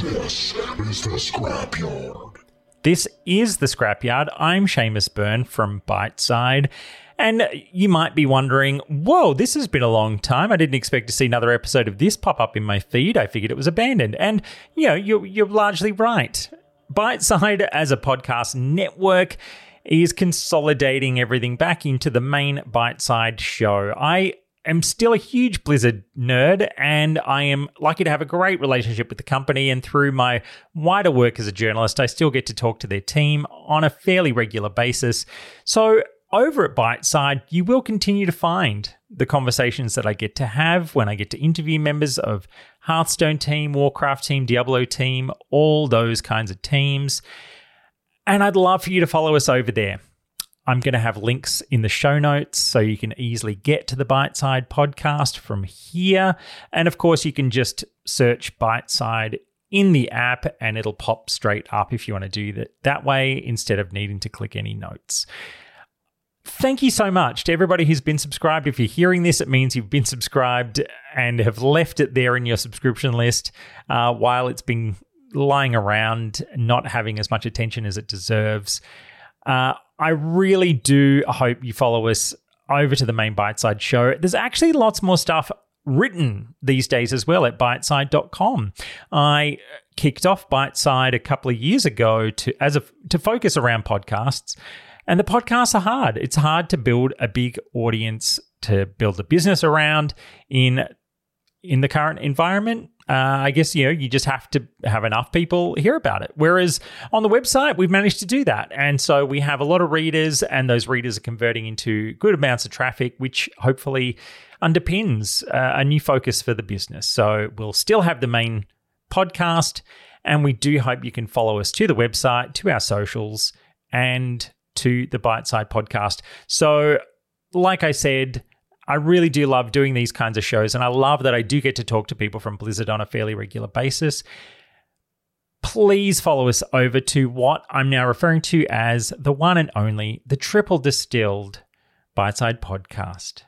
This is the Scrapyard. This is the Scrapyard. I'm Seamus Byrne from Byteside. And you might be wondering, whoa, this has been a long time. I didn't expect to see another episode of this pop up in my feed. I figured it was abandoned. And, you know, you're, you're largely right. Byteside as a podcast network is consolidating everything back into the main Byteside show. I am still a huge Blizzard nerd and I am lucky to have a great relationship with the company. And through my wider work as a journalist, I still get to talk to their team on a fairly regular basis. So over at Byteside, you will continue to find the conversations that I get to have when I get to interview members of Hearthstone team, Warcraft team, Diablo team, all those kinds of teams. And I'd love for you to follow us over there. I'm going to have links in the show notes so you can easily get to the Byteside podcast from here. And of course, you can just search Byteside in the app and it'll pop straight up if you want to do that that way instead of needing to click any notes. Thank you so much to everybody who's been subscribed. If you're hearing this, it means you've been subscribed and have left it there in your subscription list uh, while it's been lying around, not having as much attention as it deserves. Uh, I really do hope you follow us over to the main Byteside show. There's actually lots more stuff written these days as well at byteside.com. I kicked off Byteside a couple of years ago to as a to focus around podcasts. And the podcasts are hard. It's hard to build a big audience to build a business around in in the current environment. Uh, I guess you know you just have to have enough people hear about it. Whereas on the website, we've managed to do that, and so we have a lot of readers, and those readers are converting into good amounts of traffic, which hopefully underpins uh, a new focus for the business. So we'll still have the main podcast, and we do hope you can follow us to the website, to our socials, and to the Byteside podcast. So, like I said, I really do love doing these kinds of shows, and I love that I do get to talk to people from Blizzard on a fairly regular basis. Please follow us over to what I'm now referring to as the one and only, the triple distilled Byteside podcast.